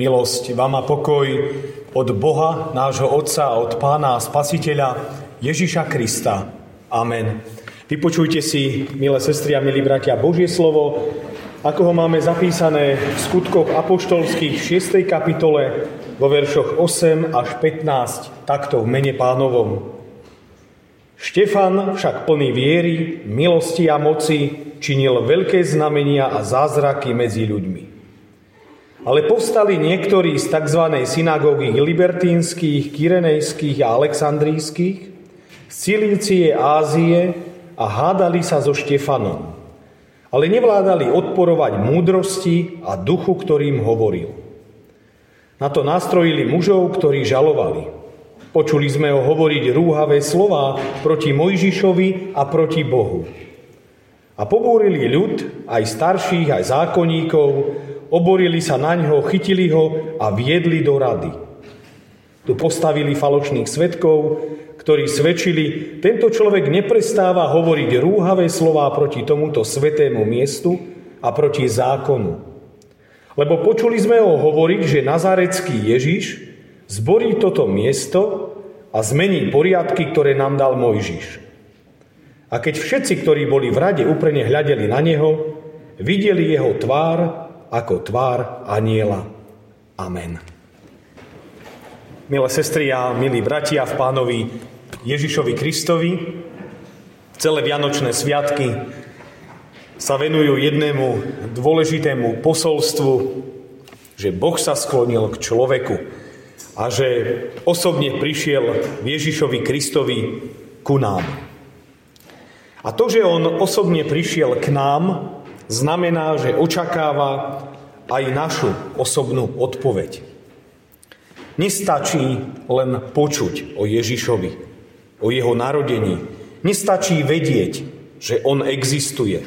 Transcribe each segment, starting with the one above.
Milosť vám a pokoj od Boha, nášho Otca a od Pána a Spasiteľa Ježiša Krista. Amen. Vypočujte si, milé sestry a milí bratia, Božie slovo, ako ho máme zapísané v skutkoch apoštolských 6. kapitole vo veršoch 8 až 15, takto v mene pánovom. Štefan však plný viery, milosti a moci činil veľké znamenia a zázraky medzi ľuďmi. Ale povstali niektorí z tzv. synagógy libertínskych, kyrenejských a aleksandrijských, z Cilície, Ázie a hádali sa so Štefanom. Ale nevládali odporovať múdrosti a duchu, ktorým hovoril. Na to nastrojili mužov, ktorí žalovali. Počuli sme ho hovoriť rúhavé slova proti Mojžišovi a proti Bohu. A pobúrili ľud, aj starších, aj zákonníkov, oborili sa na ňo, chytili ho a viedli do rady. Tu postavili falošných svetkov, ktorí svedčili, tento človek neprestáva hovoriť rúhavé slová proti tomuto svetému miestu a proti zákonu. Lebo počuli sme ho hovoriť, že nazarecký Ježiš zborí toto miesto a zmení poriadky, ktoré nám dal Mojžiš. A keď všetci, ktorí boli v rade, úplne hľadeli na neho, videli jeho tvár ako tvár aniela. Amen. Milé sestry a milí bratia v pánovi Ježišovi Kristovi, celé Vianočné sviatky sa venujú jednému dôležitému posolstvu, že Boh sa sklonil k človeku a že osobne prišiel Ježišovi Kristovi ku nám. A to, že on osobne prišiel k nám, znamená, že očakáva aj našu osobnú odpoveď. Nestačí len počuť o Ježišovi, o jeho narodení. Nestačí vedieť, že on existuje.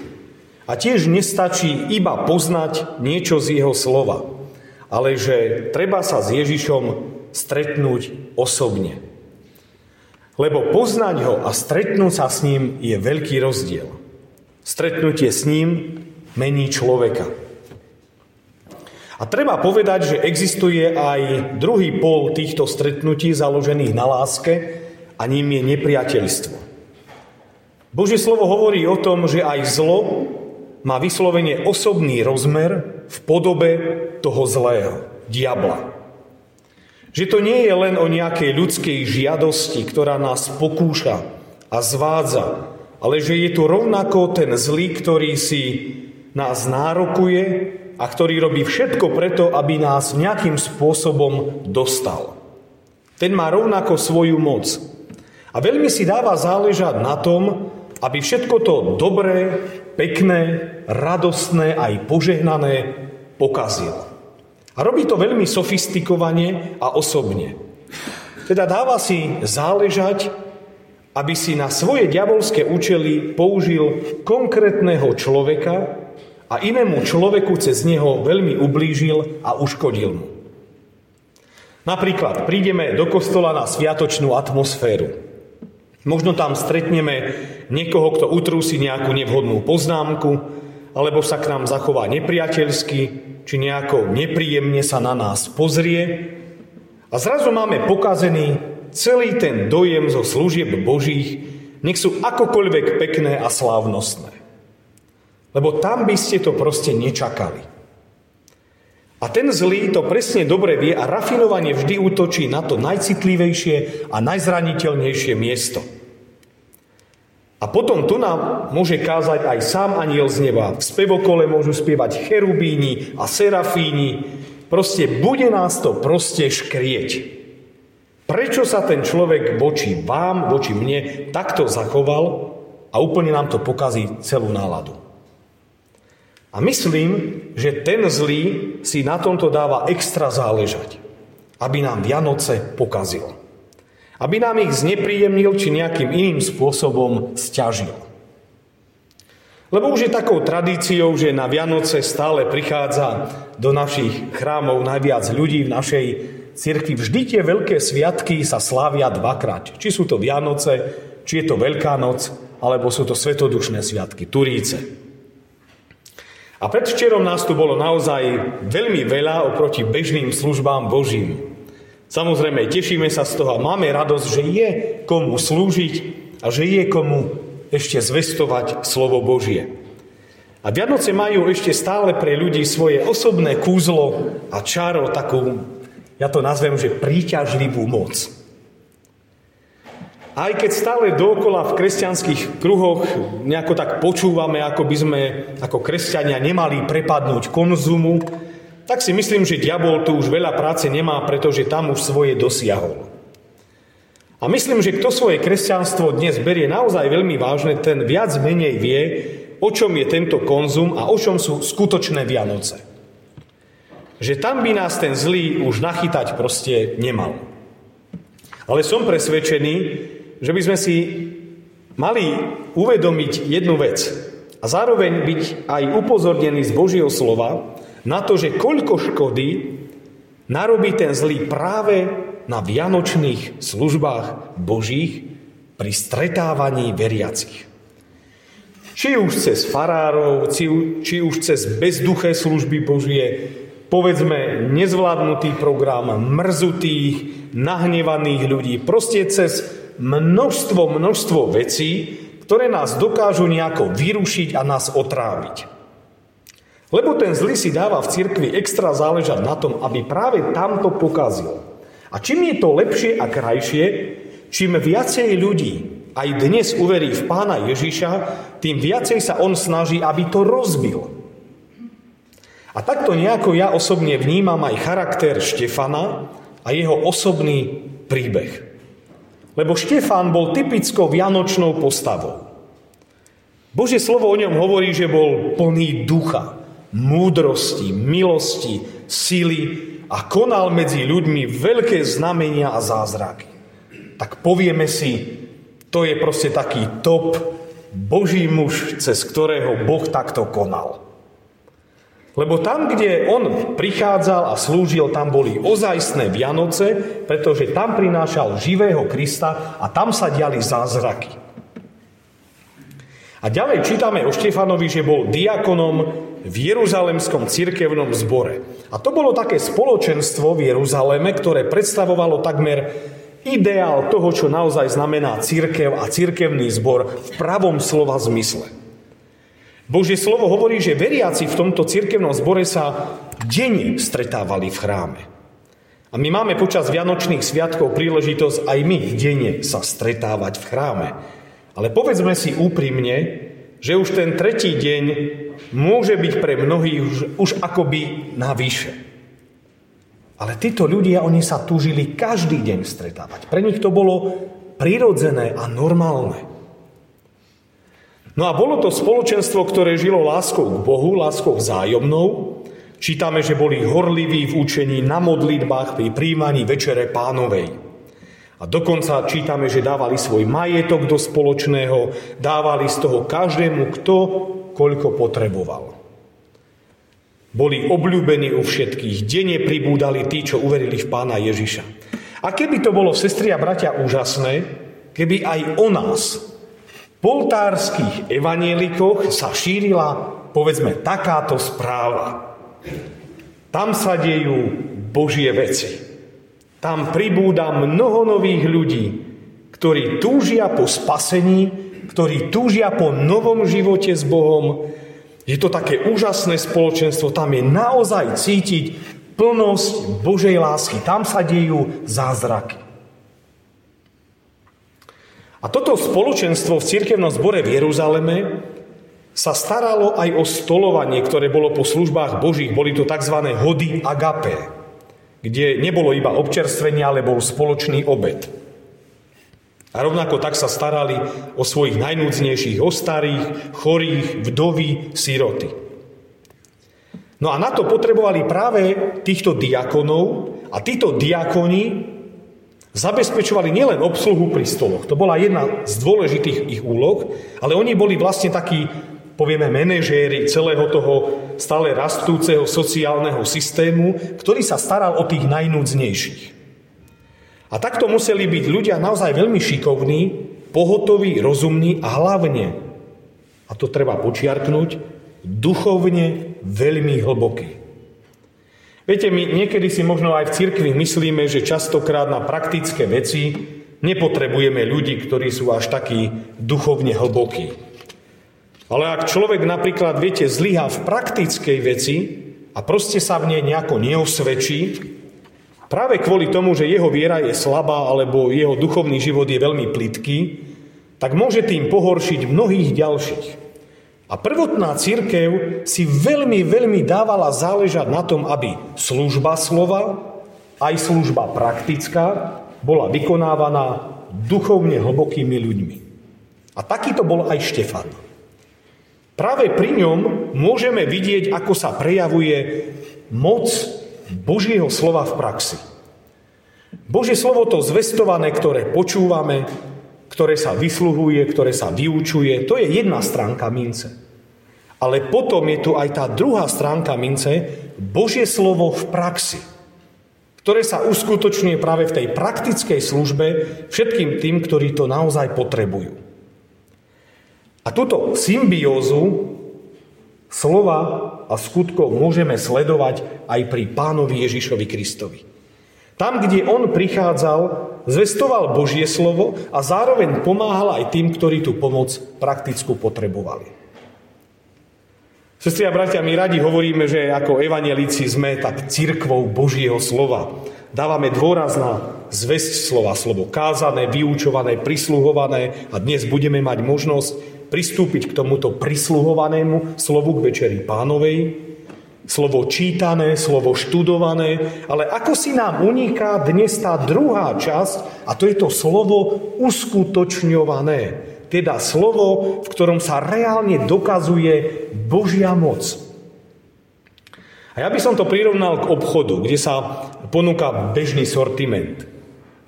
A tiež nestačí iba poznať niečo z jeho slova, ale že treba sa s Ježišom stretnúť osobne. Lebo poznať ho a stretnúť sa s ním je veľký rozdiel. Stretnutie s ním mení človeka. A treba povedať, že existuje aj druhý pol týchto stretnutí založených na láske a ním je nepriateľstvo. Božie slovo hovorí o tom, že aj zlo má vyslovene osobný rozmer v podobe toho zlého, diabla. Že to nie je len o nejakej ľudskej žiadosti, ktorá nás pokúša a zvádza, ale že je tu rovnako ten zlý, ktorý si nás nárokuje a ktorý robí všetko preto, aby nás nejakým spôsobom dostal. Ten má rovnako svoju moc. A veľmi si dáva záležať na tom, aby všetko to dobré, pekné, radostné aj požehnané pokazil. A robí to veľmi sofistikovane a osobne. Teda dáva si záležať, aby si na svoje diabolské účely použil konkrétneho človeka, a inému človeku cez neho veľmi ublížil a uškodil mu. Napríklad prídeme do kostola na sviatočnú atmosféru. Možno tam stretneme niekoho, kto utrúsi nejakú nevhodnú poznámku, alebo sa k nám zachová nepriateľsky, či nejako nepríjemne sa na nás pozrie. A zrazu máme pokazený celý ten dojem zo služieb Božích, nech sú akokoľvek pekné a slávnostné. Lebo tam by ste to proste nečakali. A ten zlý to presne dobre vie a rafinovane vždy útočí na to najcitlivejšie a najzraniteľnejšie miesto. A potom tu nám môže kázať aj sám aniel z neba. V spevokole môžu spievať cherubíni a serafíni. Proste bude nás to proste škrieť. Prečo sa ten človek voči vám, voči mne takto zachoval a úplne nám to pokazí celú náladu. A myslím, že ten zlý si na tomto dáva extra záležať, aby nám Vianoce pokazil. Aby nám ich znepríjemnil či nejakým iným spôsobom stiažil. Lebo už je takou tradíciou, že na Vianoce stále prichádza do našich chrámov najviac ľudí v našej cirkvi. Vždy tie veľké sviatky sa slávia dvakrát. Či sú to Vianoce, či je to Veľká noc, alebo sú to svetodušné sviatky, Turíce. A predvčerom nás tu bolo naozaj veľmi veľa oproti bežným službám Božím. Samozrejme, tešíme sa z toho a máme radosť, že je komu slúžiť a že je komu ešte zvestovať slovo Božie. A Vianoce majú ešte stále pre ľudí svoje osobné kúzlo a čaro, takú, ja to nazvem, že príťažlivú moc. Aj keď stále dookola v kresťanských kruhoch nejako tak počúvame, ako by sme ako kresťania nemali prepadnúť konzumu, tak si myslím, že diabol tu už veľa práce nemá, pretože tam už svoje dosiahol. A myslím, že kto svoje kresťanstvo dnes berie naozaj veľmi vážne, ten viac menej vie, o čom je tento konzum a o čom sú skutočné Vianoce. Že tam by nás ten zlý už nachytať proste nemal. Ale som presvedčený, že by sme si mali uvedomiť jednu vec a zároveň byť aj upozornení z Božieho slova na to, že koľko škody narobí ten zlý práve na vianočných službách Božích pri stretávaní veriacich. Či už cez farárov, či už cez bezduché služby Božie, povedzme nezvládnutý program mrzutých, nahnevaných ľudí, proste cez množstvo, množstvo vecí, ktoré nás dokážu nejako vyrušiť a nás otráviť. Lebo ten zlý si dáva v cirkvi extra záležať na tom, aby práve tamto pokazil. A čím je to lepšie a krajšie, čím viacej ľudí aj dnes uverí v pána Ježiša, tým viacej sa on snaží, aby to rozbil. A takto nejako ja osobne vnímam aj charakter Štefana a jeho osobný príbeh. Lebo Štefán bol typickou vianočnou postavou. Božie slovo o ňom hovorí, že bol plný ducha, múdrosti, milosti, sily a konal medzi ľuďmi veľké znamenia a zázraky. Tak povieme si, to je proste taký top Boží muž, cez ktorého Boh takto konal. Lebo tam, kde on prichádzal a slúžil, tam boli ozajstné Vianoce, pretože tam prinášal živého Krista a tam sa diali zázraky. A ďalej čítame o Štefanovi, že bol diakonom v Jeruzalemskom cirkevnom zbore. A to bolo také spoločenstvo v Jeruzaleme, ktoré predstavovalo takmer ideál toho, čo naozaj znamená církev a církevný zbor v pravom slova zmysle. Božie slovo hovorí, že veriaci v tomto cirkevnom zbore sa denne stretávali v chráme. A my máme počas Vianočných sviatkov príležitosť aj my denne sa stretávať v chráme. Ale povedzme si úprimne, že už ten tretí deň môže byť pre mnohých už, už akoby navyše. Ale títo ľudia, oni sa túžili každý deň stretávať. Pre nich to bolo prirodzené a normálne. No a bolo to spoločenstvo, ktoré žilo láskou k Bohu, láskou vzájomnou. Čítame, že boli horliví v učení na modlitbách pri príjmaní večere pánovej. A dokonca čítame, že dávali svoj majetok do spoločného, dávali z toho každému, kto koľko potreboval. Boli obľúbení u všetkých, denne pribúdali tí, čo uverili v pána Ježiša. A keby to bolo, sestri a bratia, úžasné, keby aj o nás poltárskych evanielikoch sa šírila, povedzme, takáto správa. Tam sa dejú Božie veci. Tam pribúda mnoho nových ľudí, ktorí túžia po spasení, ktorí túžia po novom živote s Bohom. Je to také úžasné spoločenstvo, tam je naozaj cítiť plnosť Božej lásky. Tam sa dejú zázraky. A toto spoločenstvo v cirkevnom zbore v Jeruzaleme sa staralo aj o stolovanie, ktoré bolo po službách Božích. Boli to tzv. hody agape, kde nebolo iba občerstvenie, ale bol spoločný obed. A rovnako tak sa starali o svojich najnúcnejších, o starých, chorých, vdovy, siroty. No a na to potrebovali práve týchto diakonov a títo diakoni zabezpečovali nielen obsluhu pri stoloch, to bola jedna z dôležitých ich úloh, ale oni boli vlastne takí, povieme, manažéri celého toho stále rastúceho sociálneho systému, ktorý sa staral o tých najnúdznejších. A takto museli byť ľudia naozaj veľmi šikovní, pohotoví, rozumní a hlavne, a to treba počiarknúť, duchovne veľmi hlboký. Viete, my niekedy si možno aj v cirkvi myslíme, že častokrát na praktické veci nepotrebujeme ľudí, ktorí sú až takí duchovne hlbokí. Ale ak človek napríklad, viete, zlyhá v praktickej veci a proste sa v nej nejako neosvedčí, práve kvôli tomu, že jeho viera je slabá alebo jeho duchovný život je veľmi plitký, tak môže tým pohoršiť mnohých ďalších. A prvotná církev si veľmi, veľmi dávala záležať na tom, aby služba slova, aj služba praktická, bola vykonávaná duchovne hlbokými ľuďmi. A takýto bol aj Štefan. Práve pri ňom môžeme vidieť, ako sa prejavuje moc Božieho slova v praxi. Božie slovo to zvestované, ktoré počúvame, ktoré sa vysluhuje, ktoré sa vyučuje, to je jedna stránka mince. Ale potom je tu aj tá druhá stránka mince, Božie slovo v praxi, ktoré sa uskutočňuje práve v tej praktickej službe všetkým tým, ktorí to naozaj potrebujú. A túto symbiózu slova a skutkov môžeme sledovať aj pri pánovi Ježišovi Kristovi. Tam, kde on prichádzal, zvestoval Božie slovo a zároveň pomáhal aj tým, ktorí tú pomoc praktickú potrebovali. Sestri a bratia, my radi hovoríme, že ako evanelici sme tak cirkvou Božieho slova. Dávame dôraz na zväzť slova, slovo kázané, vyučované, prisluhované a dnes budeme mať možnosť pristúpiť k tomuto prisluhovanému slovu k večeri pánovej, slovo čítané, slovo študované, ale ako si nám uniká dnes tá druhá časť, a to je to slovo uskutočňované teda slovo, v ktorom sa reálne dokazuje Božia moc. A ja by som to prirovnal k obchodu, kde sa ponúka bežný sortiment.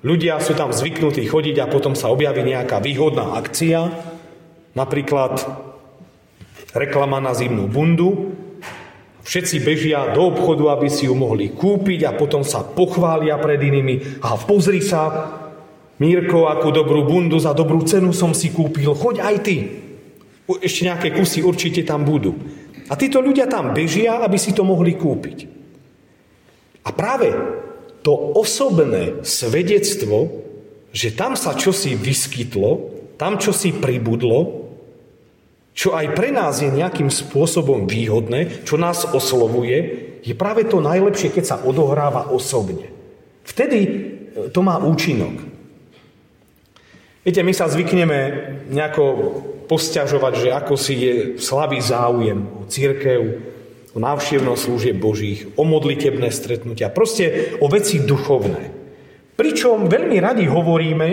Ľudia sú tam zvyknutí chodiť a potom sa objaví nejaká výhodná akcia, napríklad reklama na zimnú bundu. Všetci bežia do obchodu, aby si ju mohli kúpiť a potom sa pochvália pred inými. A pozri sa, Mírko, akú dobrú bundu za dobrú cenu som si kúpil, choď aj ty. Ešte nejaké kusy určite tam budú. A títo ľudia tam bežia, aby si to mohli kúpiť. A práve to osobné svedectvo, že tam sa čosi vyskytlo, tam čosi pribudlo, čo aj pre nás je nejakým spôsobom výhodné, čo nás oslovuje, je práve to najlepšie, keď sa odohráva osobne. Vtedy to má účinok. Viete, my sa zvykneme nejako posťažovať, že ako si je slabý záujem o církev, o návštevnosť služieb Božích, o modlitebné stretnutia, proste o veci duchovné. Pričom veľmi radi hovoríme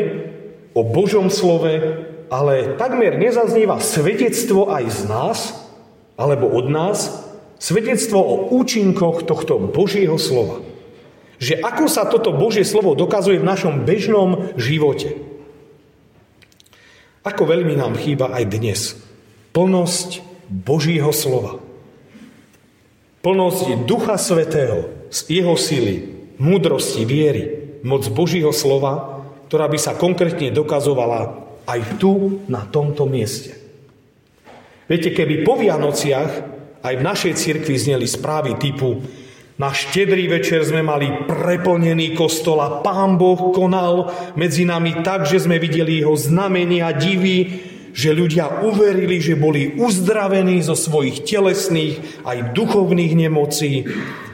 o Božom slove, ale takmer nezaznieva svedectvo aj z nás, alebo od nás, svedectvo o účinkoch tohto Božieho slova. Že ako sa toto Božie slovo dokazuje v našom bežnom živote. Ako veľmi nám chýba aj dnes plnosť Božího slova. Plnosť Ducha Svetého, z jeho sily, múdrosti, viery, moc Božího slova, ktorá by sa konkrétne dokazovala aj tu, na tomto mieste. Viete, keby po Vianociach aj v našej cirkvi zneli správy typu na štedrý večer sme mali preplnený kostol a pán Boh konal medzi nami tak, že sme videli jeho znamenia, divy, že ľudia uverili, že boli uzdravení zo svojich telesných aj duchovných nemocí.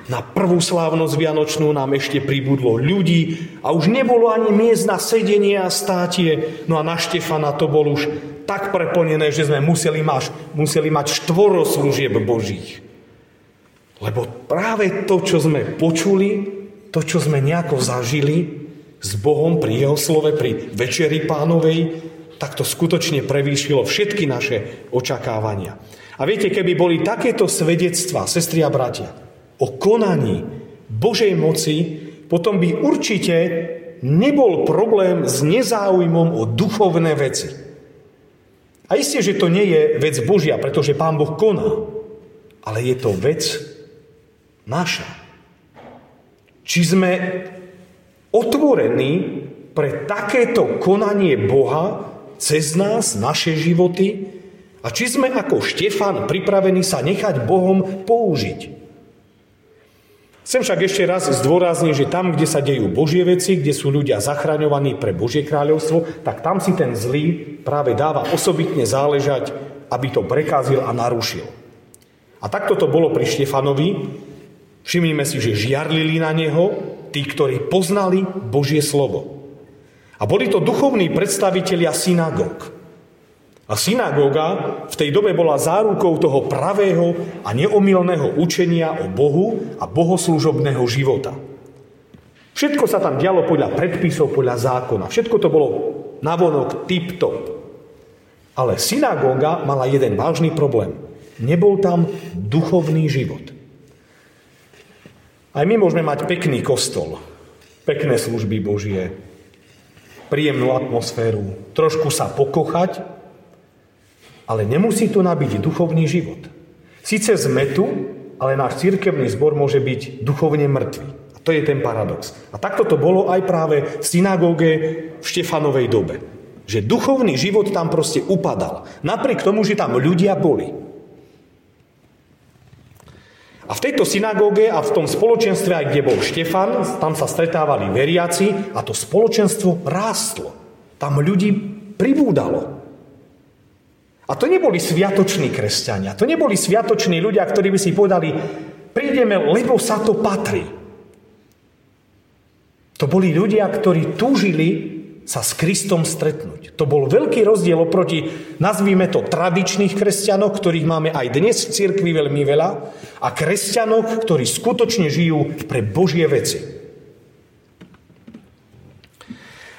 Na prvú slávnosť Vianočnú nám ešte pribudlo ľudí a už nebolo ani miest na sedenie a státie. No a na Štefana to bol už tak preplnené, že sme museli mať, museli mať štvoro služieb Božích. Lebo práve to, čo sme počuli, to, čo sme nejako zažili s Bohom pri Jeho slove, pri Večeri pánovej, tak to skutočne prevýšilo všetky naše očakávania. A viete, keby boli takéto svedectvá, sestri a bratia, o konaní Božej moci, potom by určite nebol problém s nezáujmom o duchovné veci. A isté, že to nie je vec Božia, pretože Pán Boh koná, ale je to vec naša. Či sme otvorení pre takéto konanie Boha cez nás, naše životy, A či sme ako Štefan pripravení sa nechať Bohom použiť. Chcem však ešte raz zdôrazniť, že tam, kde sa dejú Božie veci, kde sú ľudia zachraňovaní pre Božie kráľovstvo, tak tam si ten zlý práve dáva osobitne záležať, aby to prekázil a narušil. A takto to bolo pri Štefanovi. Všimnime si, že žiarlili na neho tí, ktorí poznali Božie slovo. A boli to duchovní predstavitelia synagóg. A synagóga v tej dobe bola zárukou toho pravého a neomilného učenia o Bohu a bohoslúžobného života. Všetko sa tam dialo podľa predpisov, podľa zákona. Všetko to bolo navonok tip-top. Ale synagóga mala jeden vážny problém. Nebol tam duchovný život. Aj my môžeme mať pekný kostol, pekné služby Božie, príjemnú atmosféru, trošku sa pokochať, ale nemusí to nabiť duchovný život. Sice sme tu, ale náš církevný zbor môže byť duchovne mŕtvý. A to je ten paradox. A takto to bolo aj práve v synagóge v Štefanovej dobe. Že duchovný život tam proste upadal. Napriek tomu, že tam ľudia boli. A v tejto synagóge a v tom spoločenstve, aj kde bol Štefan, tam sa stretávali veriaci a to spoločenstvo rástlo. Tam ľudí pribúdalo. A to neboli sviatoční kresťania, to neboli sviatoční ľudia, ktorí by si povedali, prídeme, lebo sa to patrí. To boli ľudia, ktorí túžili sa s Kristom stretnúť. To bol veľký rozdiel oproti, nazvíme to, tradičných kresťanov, ktorých máme aj dnes v cirkvi veľmi veľa, a kresťanov, ktorí skutočne žijú pre Božie veci.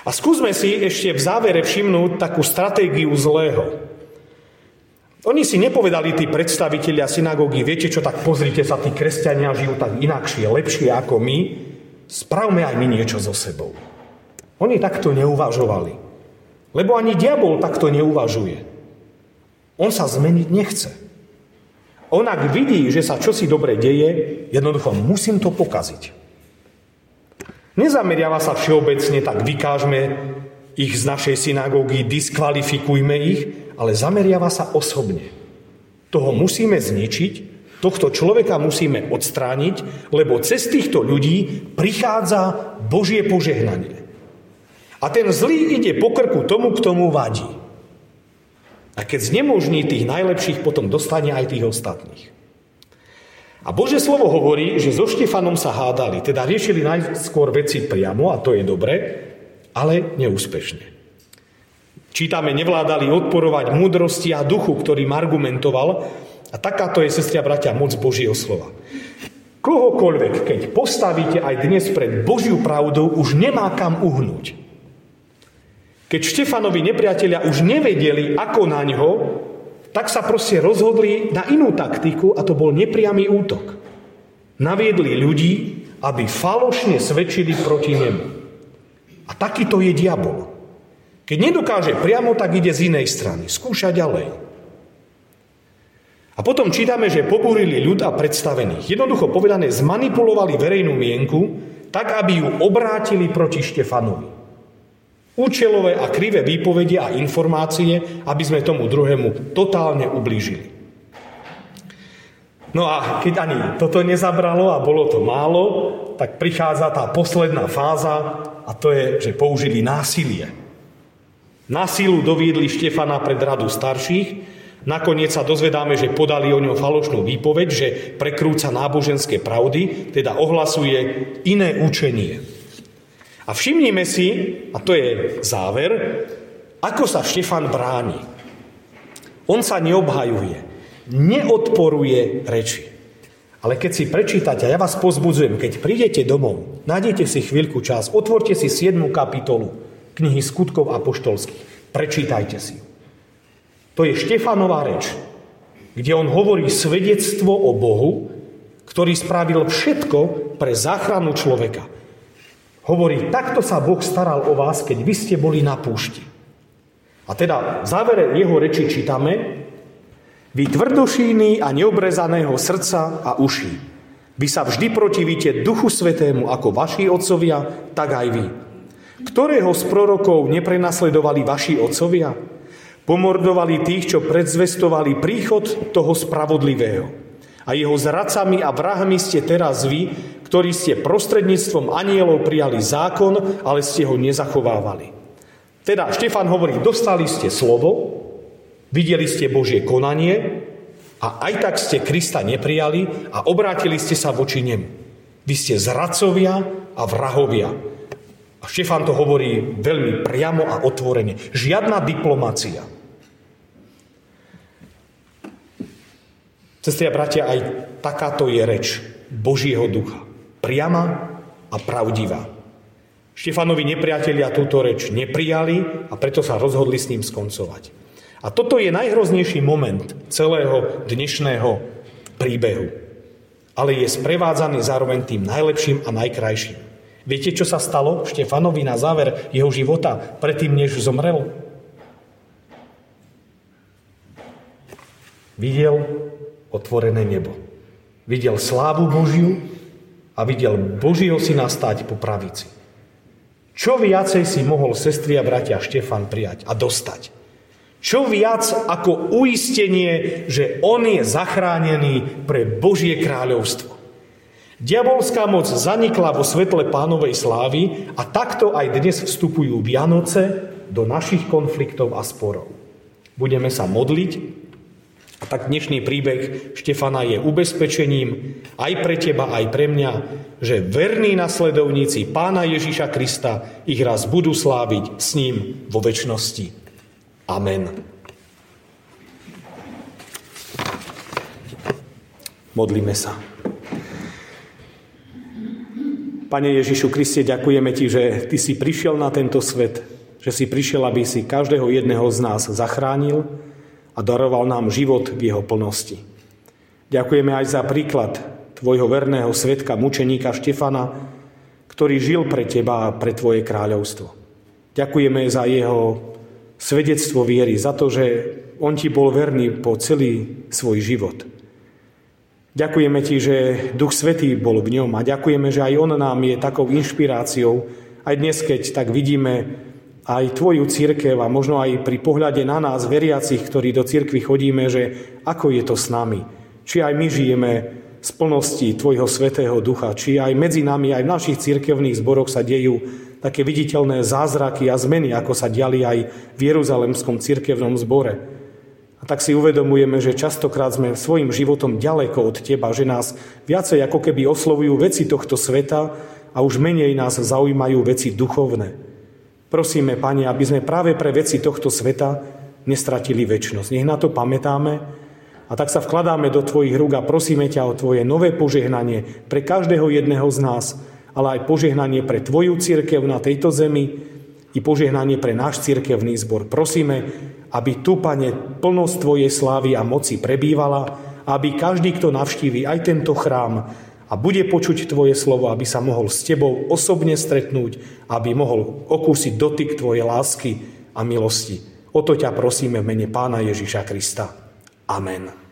A skúsme si ešte v závere všimnúť takú stratégiu zlého. Oni si nepovedali tí predstavitelia synagógy, viete čo, tak pozrite sa, tí kresťania žijú tak inakšie, lepšie ako my, spravme aj my niečo so sebou. Oni takto neuvažovali. Lebo ani diabol takto neuvažuje. On sa zmeniť nechce. On ak vidí, že sa čosi dobre deje, jednoducho musím to pokaziť. Nezameriava sa všeobecne, tak vykážme ich z našej synagógy, diskvalifikujme ich, ale zameriava sa osobne. Toho musíme zničiť, tohto človeka musíme odstrániť, lebo cez týchto ľudí prichádza Božie požehnanie. A ten zlý ide po krku tomu, k tomu vadí. A keď znemožní tých najlepších, potom dostane aj tých ostatných. A Bože slovo hovorí, že so Štefanom sa hádali, teda riešili najskôr veci priamo, a to je dobre, ale neúspešne. Čítame, nevládali odporovať múdrosti a duchu, ktorým argumentoval. A takáto je, sestria bratia, moc Božieho slova. Kohokoľvek, keď postavíte aj dnes pred Božiu pravdou, už nemá kam uhnúť. Keď Štefanovi nepriatelia už nevedeli, ako na ňo, tak sa proste rozhodli na inú taktiku a to bol nepriamy útok. Naviedli ľudí, aby falošne svedčili proti nemu. A takýto je diabol. Keď nedokáže priamo, tak ide z inej strany. Skúša ďalej. A potom čítame, že pobúrili ľud a predstavených. Jednoducho povedané, zmanipulovali verejnú mienku, tak, aby ju obrátili proti Štefanovi. Účelové a krivé výpovede a informácie, aby sme tomu druhému totálne ublížili. No a keď ani toto nezabralo a bolo to málo, tak prichádza tá posledná fáza a to je, že použili násilie. Na sílu doviedli Štefana pred radu starších, Nakoniec sa dozvedáme, že podali o ňom falošnú výpoveď, že prekrúca náboženské pravdy, teda ohlasuje iné učenie. A všimnime si, a to je záver, ako sa Štefan bráni. On sa neobhajuje, neodporuje reči. Ale keď si prečítate, a ja vás pozbudzujem, keď prídete domov, nájdete si chvíľku čas, otvorte si 7. kapitolu knihy skutkov apoštolských. Prečítajte si To je Štefanová reč, kde on hovorí svedectvo o Bohu, ktorý spravil všetko pre záchranu človeka. Hovorí, takto sa Boh staral o vás, keď vy ste boli na púšti. A teda v závere jeho reči čítame, vy tvrdošíny a neobrezaného srdca a uší. Vy sa vždy protivíte Duchu Svetému ako vaši otcovia, tak aj vy. Ktorého z prorokov neprenasledovali vaši otcovia? Pomordovali tých, čo predzvestovali príchod toho spravodlivého. A jeho zradcami a vrahmi ste teraz vy, ktorí ste prostredníctvom anielov prijali zákon, ale ste ho nezachovávali. Teda Štefan hovorí, dostali ste slovo, videli ste Božie konanie a aj tak ste Krista neprijali a obrátili ste sa voči nemu. Vy ste zradcovia a vrahovia. A Štefan to hovorí veľmi priamo a otvorene. Žiadna diplomácia. Sestri a bratia, aj takáto je reč Božieho ducha. Priama a pravdivá. Štefanovi nepriatelia túto reč neprijali a preto sa rozhodli s ním skoncovať. A toto je najhroznejší moment celého dnešného príbehu. Ale je sprevádzaný zároveň tým najlepším a najkrajším. Viete, čo sa stalo Štefanovi na záver jeho života, predtým, než zomrel? Videl otvorené nebo. Videl slávu Božiu a videl Božieho syna stáť po pravici. Čo viacej si mohol sestri a bratia Štefan prijať a dostať? Čo viac ako uistenie, že on je zachránený pre Božie kráľovstvo. Diabolská moc zanikla vo svetle pánovej slávy a takto aj dnes vstupujú Vianoce do našich konfliktov a sporov. Budeme sa modliť a tak dnešný príbeh Štefana je ubezpečením aj pre teba, aj pre mňa, že verní nasledovníci pána Ježiša Krista ich raz budú sláviť s ním vo väčšnosti. Amen. Modlíme sa. Pane Ježišu Kriste, ďakujeme Ti, že Ty si prišiel na tento svet, že si prišiel, aby si každého jedného z nás zachránil, a daroval nám život v jeho plnosti. Ďakujeme aj za príklad tvojho verného svetka, mučeníka Štefana, ktorý žil pre teba a pre tvoje kráľovstvo. Ďakujeme za jeho svedectvo viery, za to, že on ti bol verný po celý svoj život. Ďakujeme ti, že Duch Svetý bol v ňom a ďakujeme, že aj on nám je takou inšpiráciou, aj dnes, keď tak vidíme aj tvoju církev a možno aj pri pohľade na nás, veriacich, ktorí do církvy chodíme, že ako je to s nami. Či aj my žijeme z plnosti Tvojho Svetého Ducha, či aj medzi nami, aj v našich církevných zboroch sa dejú také viditeľné zázraky a zmeny, ako sa diali aj v Jeruzalemskom církevnom zbore. A tak si uvedomujeme, že častokrát sme svojim životom ďaleko od Teba, že nás viacej ako keby oslovujú veci tohto sveta a už menej nás zaujímajú veci duchovné. Prosíme, Pane, aby sme práve pre veci tohto sveta nestratili väčšnosť. Nech na to pamätáme a tak sa vkladáme do Tvojich rúk a prosíme ťa o Tvoje nové požehnanie pre každého jedného z nás, ale aj požehnanie pre Tvoju církev na tejto zemi i požehnanie pre náš církevný zbor. Prosíme, aby tu, Pane, plnosť Tvojej slávy a moci prebývala, aby každý, kto navštíví aj tento chrám, a bude počuť Tvoje slovo, aby sa mohol s Tebou osobne stretnúť, aby mohol okúsiť dotyk Tvojej lásky a milosti. O to ťa prosíme v mene Pána Ježiša Krista. Amen.